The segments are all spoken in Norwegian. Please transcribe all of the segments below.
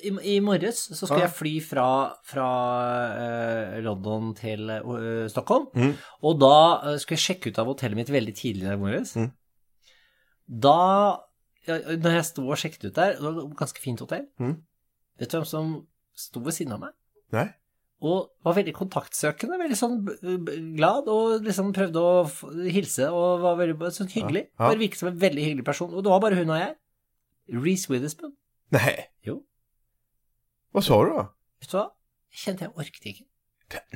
I, I morges så skulle Ja. jeg fly fra, fra uh, London til uh, Stockholm, Mm. og da uh, skulle jeg sjekke ut av hotellet mitt veldig tidlig i morges. Mm. Da ja, Når jeg sto og sjekket ut der, det var et ganske fint hotell, Mm. vet du hvem som sto ved siden av meg? Nei? Og var veldig kontaktsøkende, veldig sånn glad, og liksom prøvde å hilse, og var veldig sånn hyggelig. Ja, ja. Bare virket som en veldig hyggelig person. Og det var bare hun og jeg. Reece Witherspoon. Nei. Jo. Vad sa du da? Vet du hva? Jeg kjente jeg orket ikke.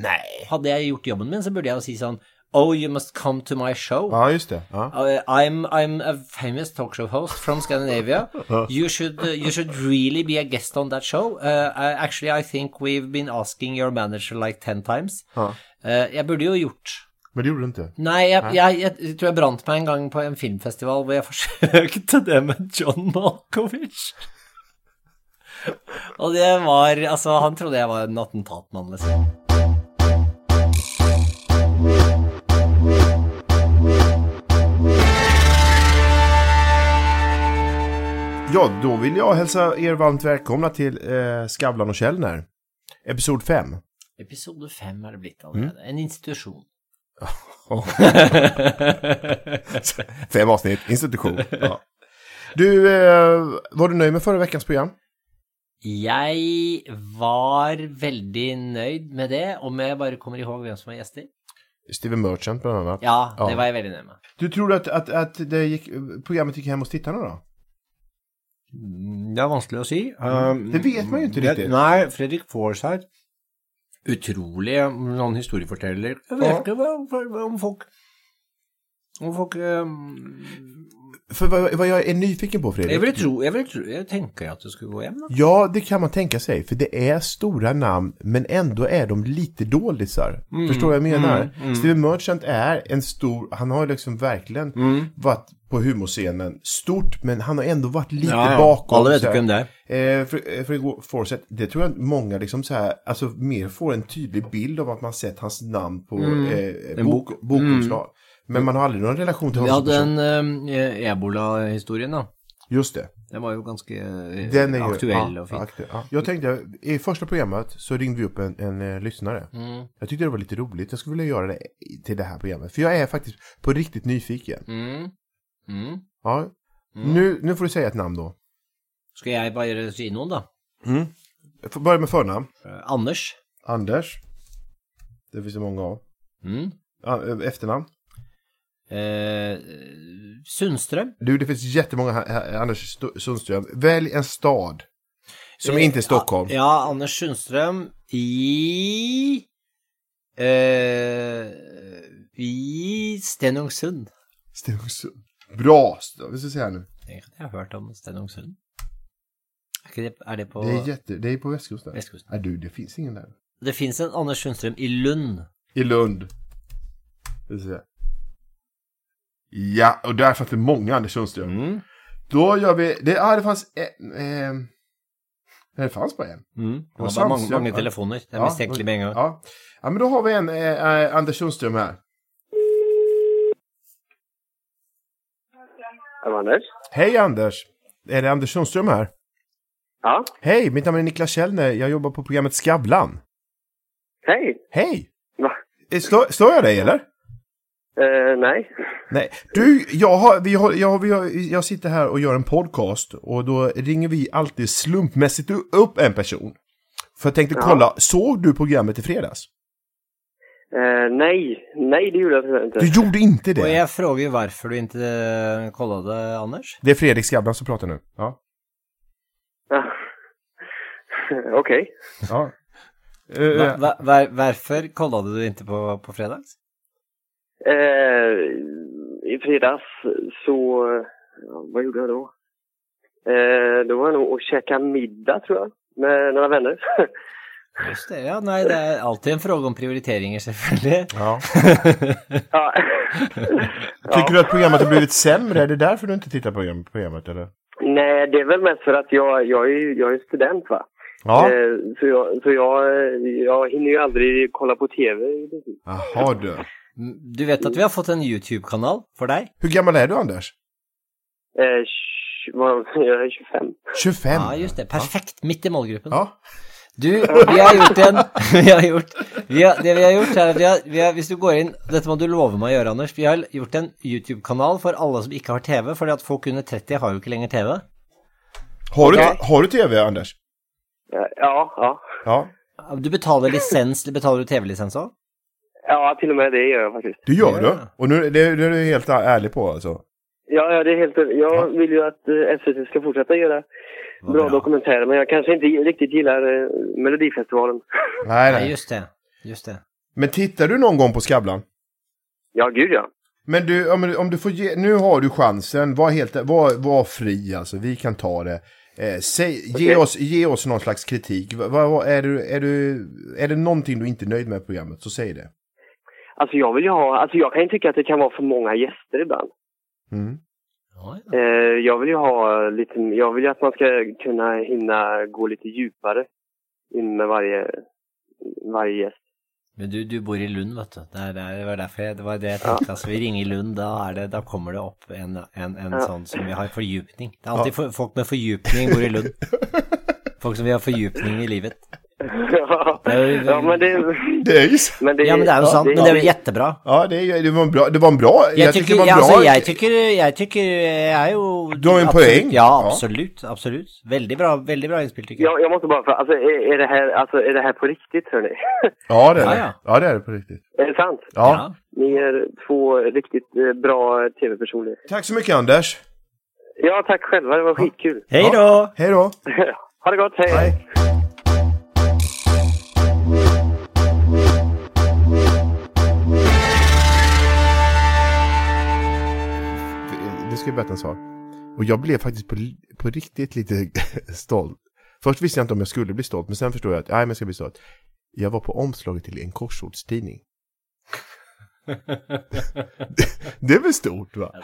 Nei Hadde jeg gjort jobben min, så burde jeg jo si sånn Oh, you must come to my show. Ja, just det. Ja. Uh, I'm, I'm a famous talk show host from Scandinavia. You should, uh, you should really be a guest on that show. Uh, actually, I think we've been asking your manager like ten times. Ja. Uh, jeg burde jo gjort Men det gjorde du ikke? Nei, jeg, jeg, jeg, tror jeg brant meg en gang på en filmfestival hvor jeg forsøkte det med John Malkovich. Og det var Altså, han trodde jeg var en attentatmann, liksom. Ja, da vil jeg hilse dere varmt velkomne til eh, Skavlan og Kjellner, episode 5. Episode fem er det blitt allerede. En institusjon. Fem avsnitt, institution. Ja. Du, eh, var du nöjd med förra veckans program? Jeg var veldig nøyd med det, om jeg bare kommer ihåg hvem som var gjester. Steven Merchant blant annet. Ja, det Ja. var jeg veldig nøyd med. Du tror at, at, at det gikk, programmet gikk hjem hos titterne, da? Det er vanskelig å si. Um, Det vet man jo ikke riktig. Nei, Fredrik Forsyth Utrolig sånn historieforteller. Jeg vet Ja. ikke hva- hva- om folk Folk um, För vad, vad jag är nyfiken på Fredrik. Jeg vil tro jag, vill tro, jag tänker at det skulle gå hjem. Ja, det kan man tänka sig. För det är stora namn, men ändå är de lite dålisar. Förstår du vad jag menar? Steven Merchant är en stor, han har liksom verkligen varit på humorscenen stort, men han har ändå varit lite bakom. Alla vet vem det er. Eh, Fredrik för Forsett, det tror jag många liksom så här, alltså mer får en tydlig bild av att man sett hans namn på eh, bok, bok, bok. Men man har aldri noen relasjon til Vi hadde en um, ebola-historien, da. Just det. Den var jo ganske eh, Den är ju, aktuell ja, og fin. aktuell, ja. Jag tänkte, i första programmet så ringde vi upp en, en eh, lyssnare. Mm. Jag tyckte det var lite roligt. Jag skulle vilja göra det i- till det här programmet. För jag är faktiskt på riktigt nyfiken. Mm. Mm. Ja. Nu, nu får du säga ett namn då. Skal jeg bare si noen, da? Jag får börja med förnamn. Eh, Anders. Anders. Det finns det många av. Mm. Ja, eh, efternamn. Eh, Sundström. Du, det finns jättemånga här, här, Anders Sundström. Välj en stad. Som inte är Stockholm. Ja, Anders Sundström i eh, I Stenungsund. Stenungsund. Bra! Vi ska se här nu. Jag har hørt om Stenungsund. Er, det, er det på Det är jätte, det är på västkusten. Västkusten? Nej du, det finns ingen där. Det fins en Anders Sundstrøm i Lund. I Lund. Vi ska se. Ja, och där fanns det många Anders Sundström. Mm. Då gör vi, det, ja det fanns, eh, eh, det fanns bara en. Mm. Det var bare mange, Sandstrøm, mange telefoner. Det er Ja, mistenkelig med en gang. Ja. ja, men då har vi en eh, eh, Anders Sundström här. Hei, Anders. Hej Anders! Är det Anders Sundström här? Ja, Hej, mitt namn är Niklas Källner. Jag jobbar på programmet Skavlan. hej. Hej! Va? jeg deg, eller? jag dig eller? Eh, nej. Nej. Du, jag, har, vi har, jag, vi har, jag sitter här och gör en podcast och då ringer vi alltid slumpmässigt upp en person. För jag tänkte Ja. kolla, såg du programmet i fredags? Uh, nej, nej det gjorde jag inte. Du gjorde inte Og Och jeg frågar varför du inte eh, kollade Anders. Det är Fredrik Skavlan som pratar nu. Ja. Ja. Okej. ja. Eh, va, var, varför kollade du inte på, på fredags? Eh, I fredags så, ja, vad gjorde jag då? Eh, då var jag nog och käkade middag tror jag, med några vänner. Just det, ja. Nei, det er alltid en fråga om prioriteringer, selvfølgelig. ja. ja. Tycker du att programmet har blivit sämre? Är det därför du inte tittar på programmet eller? Nej, det är väl mest för att jag, jag, är, jag är student va. Ja. Eh, så jag, så jag, jag hinner ju aldrig kolla på tv. Jaha du. Du vet at vi har fått en YouTube-kanal for deg? Hvor gammel er du Anders? Eh, vad- 25. 25? Ja, just det. Perfekt. Midt i målgruppen. Ja. Du, vi har gjort en vi har gjort, vi har, Det vi har gjort, er at vi har, vi har Hvis du går inn Dette må du love meg å gjøre, Anders. Vi har gjort en YouTube-kanal for alle som ikke har TV, fordi at folk under 30 har jo ikke lenger TV. Har, du, har du TV, Anders? Ja, ja. Ja. Du betaler lisens, betaler du TV-lisens òg? Ja, till och med det gör jag faktiskt. Du gör det? Och nu, det, det är du helt ärlig på alltså? Ja, ja, det är helt... Jag vill ju att eh, SVT ska fortsätta göra bra, ja. dokumentärer, men jag kanske inte riktigt gillar eh, Melodifestivalen. Nej, Nei, nej. just det. Just det. Men tittar du någon gång på Skavlan? Ja, gud ja. Men du, om, om du får ge, nu har du chansen, var helt, var, var fri alltså, vi kan ta det. Eh, säg, ge, Okej. oss, ge oss någon slags kritik. Er vad, är, du, är, du, är det någonting du inte är nöjd med i programmet, så säg det. Alltså jag vill ju ha... Alltså jag kan ju tycka att det kan vara för många gäster ibland. Mm. Ja, ja. Eh, jag vill ju ha lite... Jag vill ju att man ska kunna hinna gå lite djupare in med varje, varje gäst. Men du, du bor i Lund, vet du. Det, er, det, var derfor jeg, det var det jeg tenkte. Altså, vi ringer Lund, da, det, da kommer det opp en, en, en Ja. sånn som vi har fordypning. Det er alltid for, folk med fordypning bor i Lund. Folk som vil ha fordypning i livet. Ja, men det... Det är ju så. Men det, Ja, men det er jo sant. Men det er jo jättebra. Ja, det, det, var en bra, det var en bra, Jeg tycker, det var ja, bra. altså, jeg tycker, jeg tycker jeg er jo Du har jo en poeng. Ja, Ja. absolutt. Absolutt. Veldig bra, veldig bra innspill, tycker jeg. Ja, jag måste bara... Alltså är, är, det här, alltså, är det här på riktigt, hörni? Ja, det är det. ja. Ja, det är det på riktigt. är det sant? Ja. Ni är två riktigt eh, bra tv-personer. Tack så mycket, Anders. Ja, tack själva. Det var skitkul. Hei då! Hej då. ha det gott. Hej. Hej. Det ska jag berätta en sak. Och jag blev faktiskt på, på riktigt lite stolt. Först visste jag inte om jag skulle bli stolt, men sen förstod jag att nej, men jag ska bli stolt. Jag var på omslaget till en korsordstidning. det, det är väl stort va? Ja,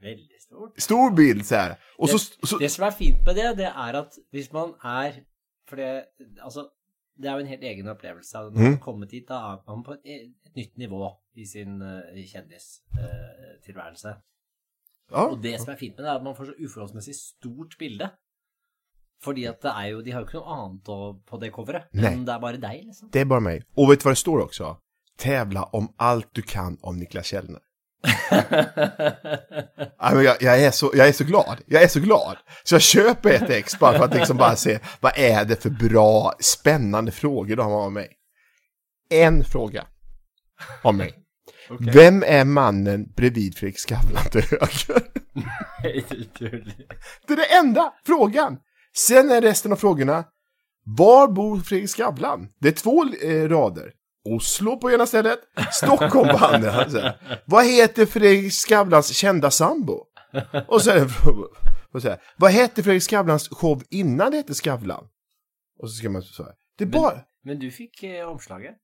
det är väldigt stort. Stor bild så här. Och så, så Det som er fint med det, det er at hvis man er For det alltså, det er jo en helt egen opplevelse. Når man mm. kommet dit, da er man på et, nytt nivå i sin uh, kjendistilværelse. Ja, Og det som er fint med det, er at man får så uforholdsmessig stort bilde. Fordi at det er jo De har jo ikke noe annet på det coveret. Men Nei. det er bare deg, liksom. det er bare meg. Og vet du hva det står også? Tevla om alt du kan om Niklas Kjellner. jeg, jeg, jag, så, jeg, er så glad. Jeg er så glad. Så jeg kjøper et X bare for å liksom bara se hva er det for bra, spennende frågor de har om meg. En spørsmål om mig. Vem er mannen bredvid Fredrik Skavlan til höger? Det er det enda frågan. Sen är resten av frågorna. Var bor Fredrik Skavlan? Det är två eh, rader. Oslo på ena stället, Stockholm på andra. Alltså. Vad heter Fredrik Skavlans kända sambo? Och så är det och så här, Vad hette Fredrik Skavlans show innan det hette Skavlan? Och så ska man så här. Det är bara... Men du fikk eh, omslaget.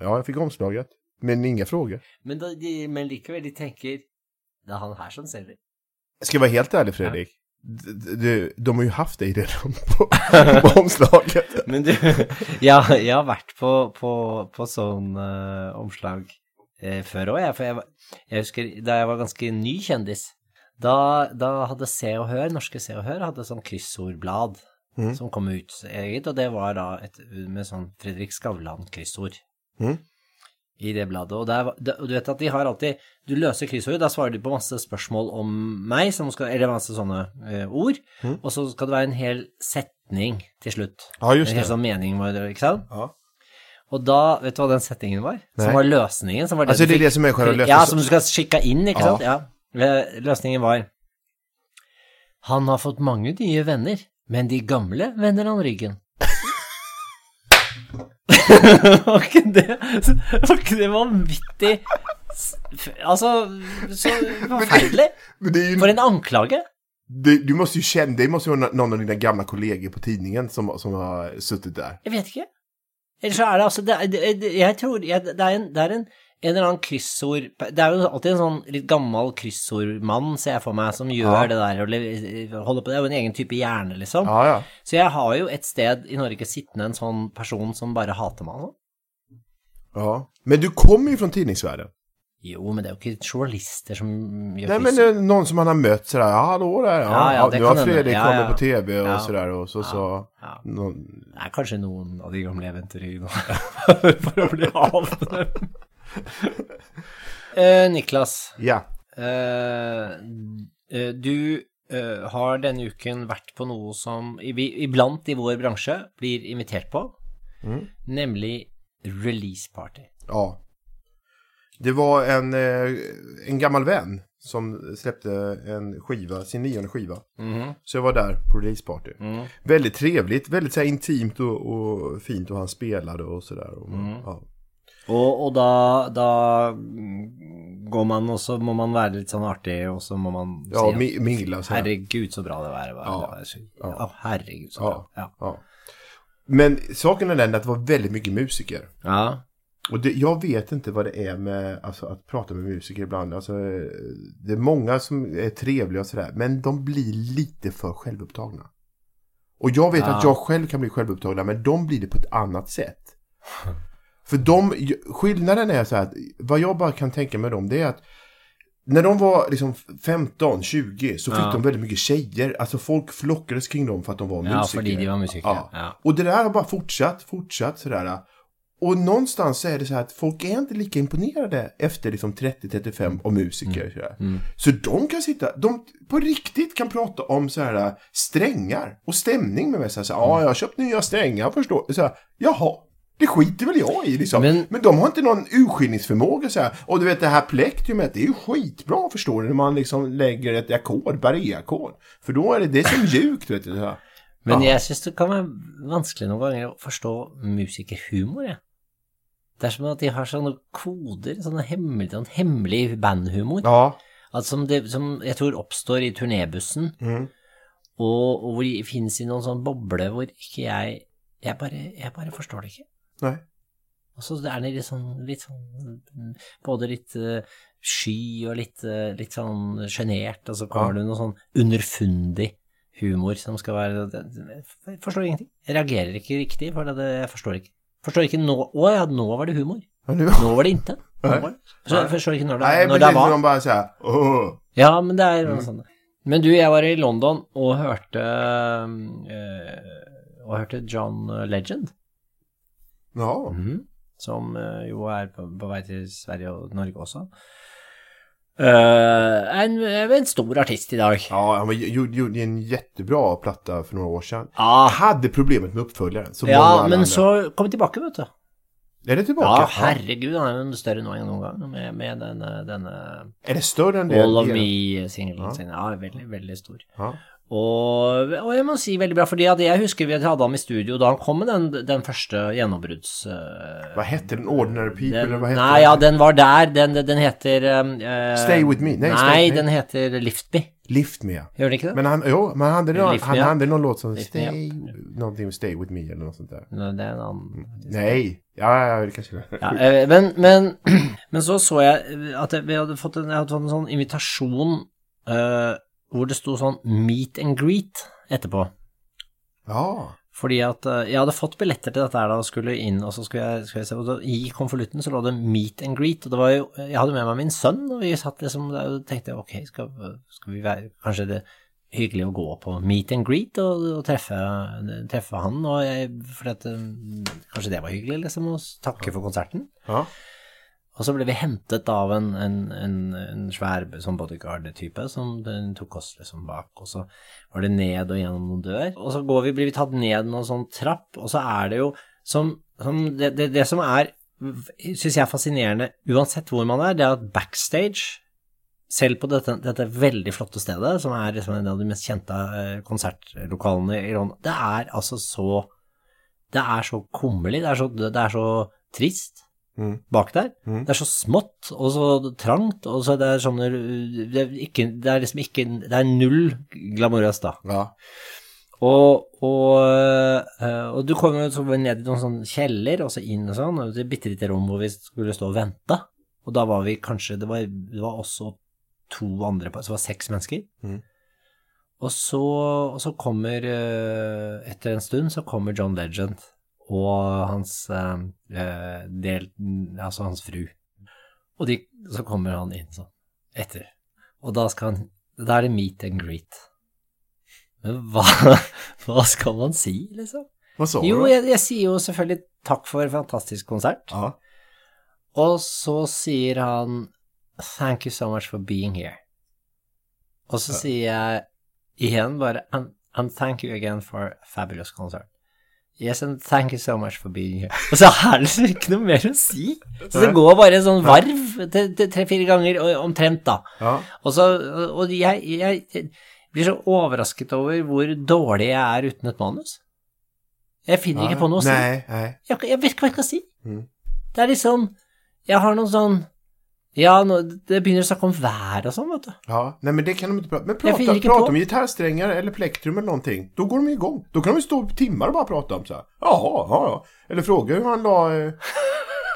Ja, jag fick omslaget. Men ingen frågor. Men, de, men likevel, de tenker Det er han her som selger. Skal jeg være helt ærlig, Fredrik? Ja. d- d- de har jo haft deg redan på, på omslaget. Men du, jeg, jeg har vært på, på, på sånn uh, omslag uh, før òg, jeg. For jeg, jeg husker da jeg var ganske ny kjendis, da, da hadde Se og Hør, norske Se og Hør, hadde sånn kryssordblad mm. som kom ut eget, og det var da et, med sånn Fredrik Skavlan-kryssord. Mhm. I det bladet. Og, der, og du vet at de har alltid Du løser kryssordet, da svarer de på masse spørsmål om meg, som skal, eller masse sånne uh, ord, mm. og så skal det være en hel setning til slutt. Ja, just En hel sånn mening, ikke sant? Ja. Og da, vet du hva den setningen var? Nei. Som var løsningen? Som var Altså, det er det som er løsningen. Ja, som du skal skikke inn, ikke Ja. sant? Ja. Eh, Løsningen var Han har fått mange nye venner, men de gamle vender han ryggen. var ikke det Var ikke det vanvittig Altså, så forferdelig. For en anklage. Det, du måste ju känna, det måste ju vara någon av dina gamla kollegor på tidningen som, som har suttit där. Jeg vet ikke. Eller så er det altså det, det, Jeg tror jeg, det er, en, det er en, en eller annen kryssord Det er jo alltid en sånn litt gammel kryssordmann, ser jeg for meg, som gjør Ja. det der og holder på Det er jo en egen type hjerne, liksom. Ja, ja. Så jeg har jo et sted i Norge sittende en sånn person som bare hater meg. altså. ja. Men du kommer jo fra tidningsvärlden. Jo, men det er jo ikke journalister som gjør Nei, men det er noen som han har møtt sådär, ja hallå der, ja, Ja, ja, det har. Fredrik Ja, ja. på tv og Ja. sådär og så Ja. någon, Det er kanskje noen av de gamle eventyrene for å bli av dem. Niklas, ja, Uh, eh, du eh, har denne uken vært på noe som i- iblant i vår bransje blir invitert på, Mm. nemlig release party. ja. Det var en, eh, en gammal vän som släppte en skiva, sin nionde skiva. Mm. Så jag var där på releaseparty. Mm. Väldigt trevligt, väldigt så här, intimt och, och fint och han spelade och sådär. Och, Mm. ja. Og, og da, da går man, og så må man være litt sånn artig, og så må man ja, si mi- mingla så herregud så bra det var. Det var, Ja. det var så, Ja. ja. herregud så Ja. bra. Ja. Ja. Men saken är den att det var väldigt mycket musiker. ja. Och det, jag vet inte vad det är med alltså, att prata med musiker ibland. Alltså, det är många som är trevliga och sådär. Men de blir lite för självupptagna. Och jag vet Ja. att jag själv kan bli självupptagna. Men de blir det på ett annat sätt. För de, skillnaden är så här att vad jag bara kan tänka med dem det är att när de var liksom 15, 20 så fick Ja. de väldigt mycket tjejer. Alltså folk flockades kring dem för att de var ja, musiker. fordi de var musikere. Ja. Ja. Och det där har bara fortsatt, fortsatt sådär. Och någonstans så är det så här att folk är inte lika imponerade efter liksom 30-35 av musiker. Mm. Mm. Så de kan sitta, de på riktigt kan prata om så här strängar och stämning med mig. Så här, här, Mm. ja, jag har köpt nya strängar, förstår så här, Jaha, det skiter väl jag i liksom. Men- Men, de har inte någon urskiljningsförmåga så här. Och du vet det här plektriumet, det är ju skitbra förstår du, när man liksom lägger ett ackord, barré-ackord. För då är det, det är så mjukt, vet du. Så här. Men jeg syns det kan være vanskelig noen ganger å forstå musikerhumor, jeg. Det er som at de har sånne koder, sånne hemmelig, sånn hemmelig bandhumor, Ja. at som, det, som jeg tror oppstår i turnébussen, Mm. og, og hvor de finnes i noen sånn boble hvor ikke jeg Jeg bare, jeg bare forstår det ikke. Nei. Og så er det litt sånn, litt sånn mm, Både litt uh, sky og litt, uh, litt sånn sjenert, og så kommer Ja. det noe sånn underfundig humor som skal være Jeg forstår ingenting. Jeg reagerer ikke riktig, for det, jeg forstår ikke. Forstår ikke nå Å ja, nå var det humor. Nå var det intet. Forstår, forstår ikke når det, når det var. De bara så här. Ja, men det er Mm. sånt. Men du, jeg var i London og hørte eh, Og hørte John Legend. Ja. Mhm. Som eh, jo er på, på vei til Sverige og Norge også. Eh, en, en stor artist i dag. Ja, han var- gjorde, en jättebra platta för några år sedan. Ja, Hade problemet med uppföljaren. Ja men andra. så kom vi tilbake, vet du. Är det tillbaka? Ja, herregud, han er jo større nå enn noen gang med, med denne, denne Är det större än det? All of Me-singelen Ja. Ja, veldig, veldig stor. Ja. Og, og jeg må si veldig bra, fordi jeg husker vi hadde ham i studio da han kom med den, den første gjennombrudds... Uh, hva heter den? Ordinary People? den, eller hva heter nei, den? ja, den var der. Den, den heter uh, Stay With Me. Nei, Nei, With Me. den heter Lift Me. Lift Me, ja. Gjør den ikke det? Men han, jo, men han hadde, noen, han låt som Stay, någonting Stay With Me eller noe sånt der. Nei, det er en annen. Nei. ja, ja, det kanskje det Ja, men, men, men så så jeg at jeg, vi hadde fått en, jeg hadde fått en sånn invitasjon eh, hvor det sto sånn meet and greet etterpå. Ja, Fordi at eh, jeg hadde fått billetter til dette her da og skulle inn, og så skulle jeg, skulle jeg se, da, i konvolutten så lå det meet and greet, og det var jo, jeg hadde med meg min sønn, og vi satt liksom der og tenkte, ok, skal, skal vi være, kanskje det hyggelig å gå på meet and greet og, og treffe, treffe han, og jeg, for at, eh, kanskje det var hyggelig liksom, å takke for konserten. ja. Og så ble vi hentet av en, en, en, en svær sånn bodyguard-type som tok oss liksom bak, og så var det ned og gjennom noen dør. Og så vi, blir vi tatt ned noen sånn trapp, og så er det jo som, som det, det, det som er, syns jeg er fascinerende, uansett hvor man er, det er at backstage, selv på dette, dette veldig flotte stedet, som er liksom en av de mest kjente eh, konsertlokalene i London, det er altså så Det er så kummerlig, det det er så trist Mm. bak der. Mm. Det er så smått og så trangt, og så det er sånne Det er, ikke, det er liksom ikke Det er null glamorøst, da. Ja. Og, og, øh, og du kommer jo så ned i noen sånn kjeller, og så inn og sånn, og er bitte lite rom hvor vi skulle stå og vente. Og da var vi kanskje Det var, det var også to andre Så det var seks mennesker. Mm. Og, så, og så kommer øh, Etter en stund så kommer John Legend og hans øh, øh, del Altså hans fru. Og de, så kommer han inn sånn etter. Og da han Da er det meet and greet. Men hva, hva skal man si, liksom? Hva så du? Jo, jeg, jeg sier jo selvfølgelig takk for en fantastisk konsert. Aha. Og så sier han thank you so much for being here. Og så sier jeg igjen bare and, and thank you again for a fabulous concert. Yes, and thank you so much for being here. Og så er det ikke noe mer å si. Så det går bare en sånn varv tre-fire ganger omtrent, da. Ja. Og, så, og jeg, jeg, blir så overrasket over hvor dårlig jeg er uten et manus. Jeg finner ikke på noe å si. Nei, nei. Jeg, jeg vet ikke hva jeg skal si. Mm. Det er liksom Jeg har noen sånn Ja, nå, det begynner å snakke om vær og sånn, vet du. Ja, nej men det kan de inte prata Men prate prata, prata om gitarrsträngar eller plektrum eller någonting. Då går de igång. Då kan de ju stå i timmar och bara prata om så här. Jaha, ja, ja. Eller fråga hur han la... eh,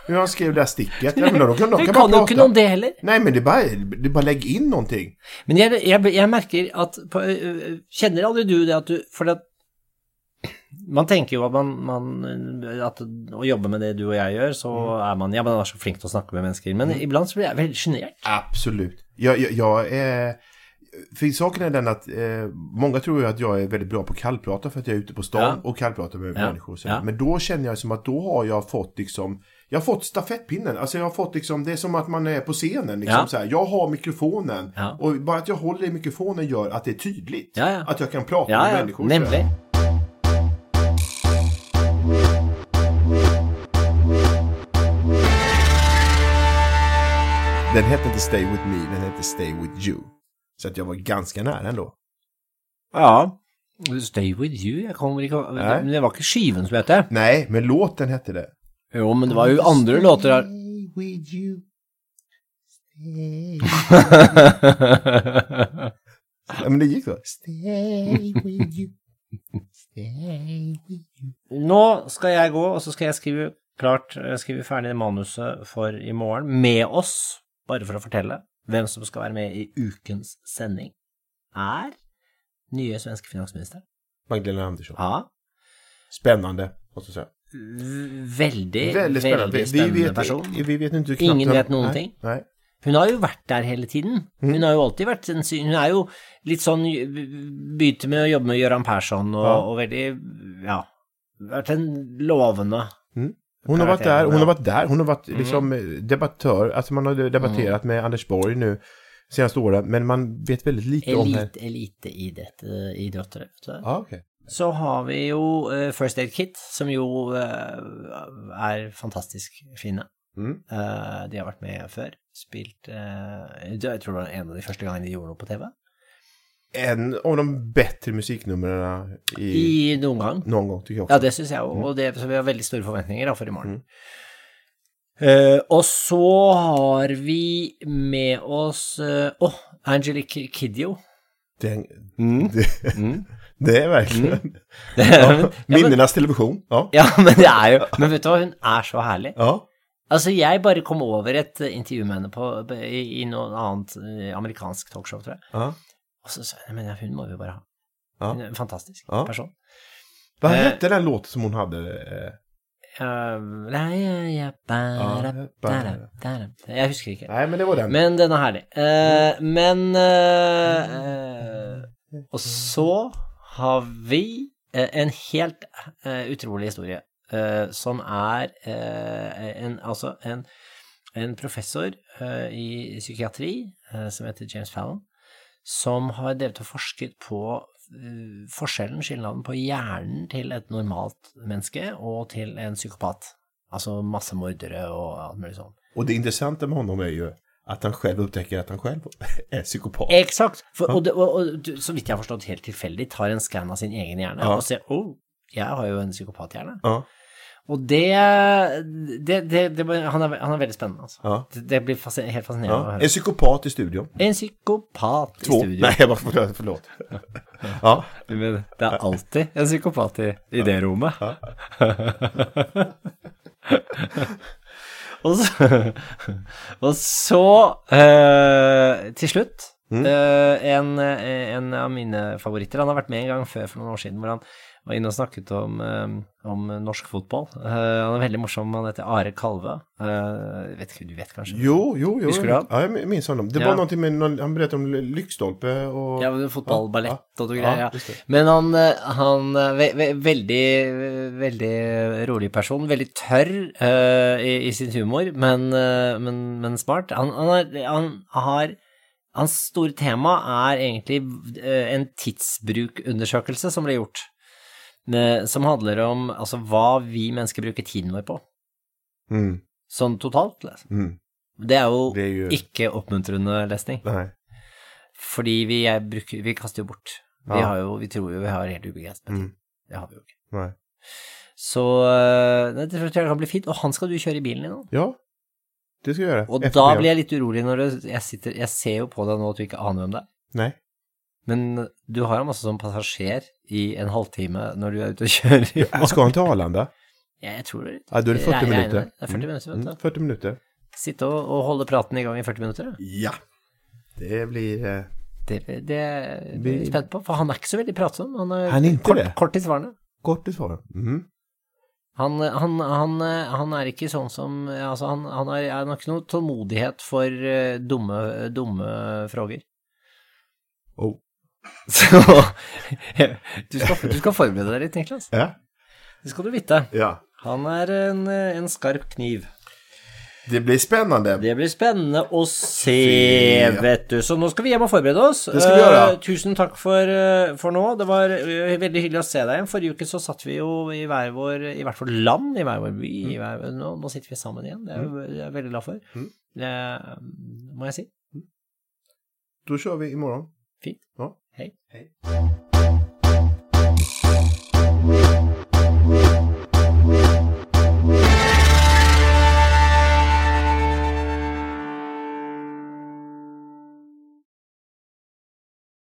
Hur han skrev det där sticket. Ja, men de kan, de kan kan bara jo ikke prata. noe om det heller. Nej, men det är bara, det är bara lägg in någonting. Men jeg, jeg, jeg merker at på, øh, Kjenner aldri du det at du For at man tenker jo at man, man At å jobbe med det du og jeg gjør, så er man Ja, man er så flink til å snakke med mennesker. Men iblant så blir jeg veldig sjenert. Absolut. Jeg, jeg, jeg er För saken är den att eh, många tror ju att jag är väldigt bra på kallprata för att jag är ute på stan Ja. och kallpratar med Ja. människor. Ja. Men då känner jag som att då har jag fått liksom jag har fått stafettpinnen. Alltså jag har fått liksom, det är som att man är på scenen. Liksom, Ja. så här. Jag har mikrofonen. Ja. Och bara att jag håller i mikrofonen gör att det är tydligt. Att jag kan prata med ja, människor. nemlig. Den hette inte Stay With Me, den hette Stay With You. Så att jag var ganska nära ändå. Ja. Stay with you. jag kommer inte. Men det var inte skivan som hette. Nej, men låten hette det. Jo, men det var ju andra låtar där. Stay with you. Stay. Ja, men det gick så. Stay with you. Nå skal jeg gå, og så skal jeg skrive klart eh, skrive ferdig manuset for i morgen med oss, bare for å fortelle hvem som skal være med i ukens sending, er nye svenske finansminister. Magdalena Andersson. Ja. Spennende. måste jag säga. Veldig, veldig Vi, vi, spennende vet, person. vi vet inte knappt Ingen vet noen nei, ting. Nej. Hun har jo vært der hele tiden. Mm. Hun har jo alltid vært en Hun er jo litt sånn Begynte med å jobbe med Gøran Persson og, Ja. og veldig Ja. Vært en lovende Hon har vært der, hun har vært der. Hun har vært Mm. liksom eh, debattör, alltså man har debatterat med Anders Borg nå seneste året, men man vet veldig lite om henne. elit, idretter, vet du. Ah, okay. Så har vi jo eh, First Aid Kit, som jo eh, er fantastisk fine. Mm. Uh, de har vært med før. Spilt uh, Jeg tror det var en av de første gangene de gjorde noe på TV. En av de bedre musikknumrene i, I noen gang. Noen gang. Ja, det syns jeg òg, og det, så vi har veldig store forventninger da, for i morgen. Eh, og så har vi med oss Å, oh, Angelique Kidjo. Den, Mm. det, det er virkelig ja, ja, men, minnenas. Ja. ja, men det er jo Men vet du hva, hun er så herlig. ja. Altså, jeg bare kom over et eh, intervju med henne på, i, i noe annet eh, amerikansk talkshow, tror jeg. ja. Og så sa jeg, men hun må vi bare ha. Ja. Hun er en fantastisk Ja. person. Hva heter hette den låten som hun hadde? eh? Jeg husker ikke. Nei, men det var den. Men den er herlig. Uh, men uh, uh, Og så har vi eh, en helt eh, utrolig historie, eh, som er eh, en, altså en, en professor eh, i psykiatri eh, som heter James Fallon, som har drevet og forsket på eh, forskjellen, skillnaden på hjernen til et normalt menneske og til en psykopat. Altså massemordere og alt mulig sånt. Og det interessante med honom er jo at han selv oppdager at han selv er psykopat. For, og, og, og så vidt jeg har forstått helt tilfeldig, tar en skann av sin egen hjerne Ja. og ser oh, jeg har jo en psykopathjerne. Ja, Og det, det, det, det han, er, han er veldig spennende, altså. ja. Det, det blir fascin helt fascinerende å høre. En psykopat i studio. En psykopat i studio. Nei, jeg bare förlåt. förlåt. ja. Men det er alltid en psykopat i, i det rommet. og så, og så øh, til slutt Mm. eh, en, en av mine favoritter Han har vært med en gang før for noen år siden, hvor han, var inne og snakket om, eh, om norsk fotball. Eh, han er veldig morsom, han heter Are Kalve. Eh, vet du vet kanskje? Jo, jo, jo. Husker du han? Ja, jag minns honom. Det Ja. var någonting med, någon, han berettet om lyktstolpe og Ja, fotballballett Ja, og noe greier. Ja, Ja. Men han, han ve, ve, veldig, veldig rolig person, veldig tørr uh, i, i sin humor, men, men, men smart. Han, han, er, han har Hans store tema er egentlig en tidsbrukundersøkelse som ble gjort, som handler om altså, hva vi mennesker bruker tiden vår på, Mm, sånn totalt. liksom. mm. Det er jo Det ikke oppmuntrende lesning. Nei. Fordi vi, er, bruker, vi kaster jo bort. Vi, Ja. har jo, vi tror jo vi har helt ubegrenset med tid. Mm. Det har vi jo ikke. Nei. Så nei, det tror jeg kan bli fint. Og han skal du kjøre i bilen din nå. Ja, det skal jeg gjøre. Og FB. da blir jeg litt urolig når du, jeg sitter Jeg ser jo på deg nå at du ikke aner hvem det er. Nej. Men du har ham altså som passasjer i en halvtime når du er ute og kjører. Jag skal han til Arlanda? Ja, jeg tror det. Nei, då er det 40 Jeg- jeg regner minutter. Det Det er 40 minutter, vet Mm, du. 40 minutter. Sitte og, og holde praten i gang i 40 minutter. ja. Ja. Det blir... Eh, Det, det er jeg litt spent på, for han er ikke så veldig pratsom. Han er, Han er kort, det. kort i svarene. kort i svarene. Mhm. Han, han, han, han er ikke sånn som Altså, han, har ikke noe tålmodighet for eh, dumme, dumme frågor. Så du skal, du skal forberede deg litt, Niklas. Ja. Det skal du vite. Ja. Han er en, en skarp kniv. Det blir spennende. Det blir spennende å se, vet du. Så nå skal vi hjem og forberede oss. Det skal vi gjøre. Uh, tusen takk for, uh, for nå. Det var uh, veldig hyggelig å se deg igjen. Forrige uke så satt vi jo i hver vår, i hvert fall land, i hver vår by. I hver, nå, nå sitter vi sammen igjen. Det er mm. jeg er veldig glad for. Mm. Det må jeg si. Da kjører vi i morgen. Fint. Ja. Hei. Hei.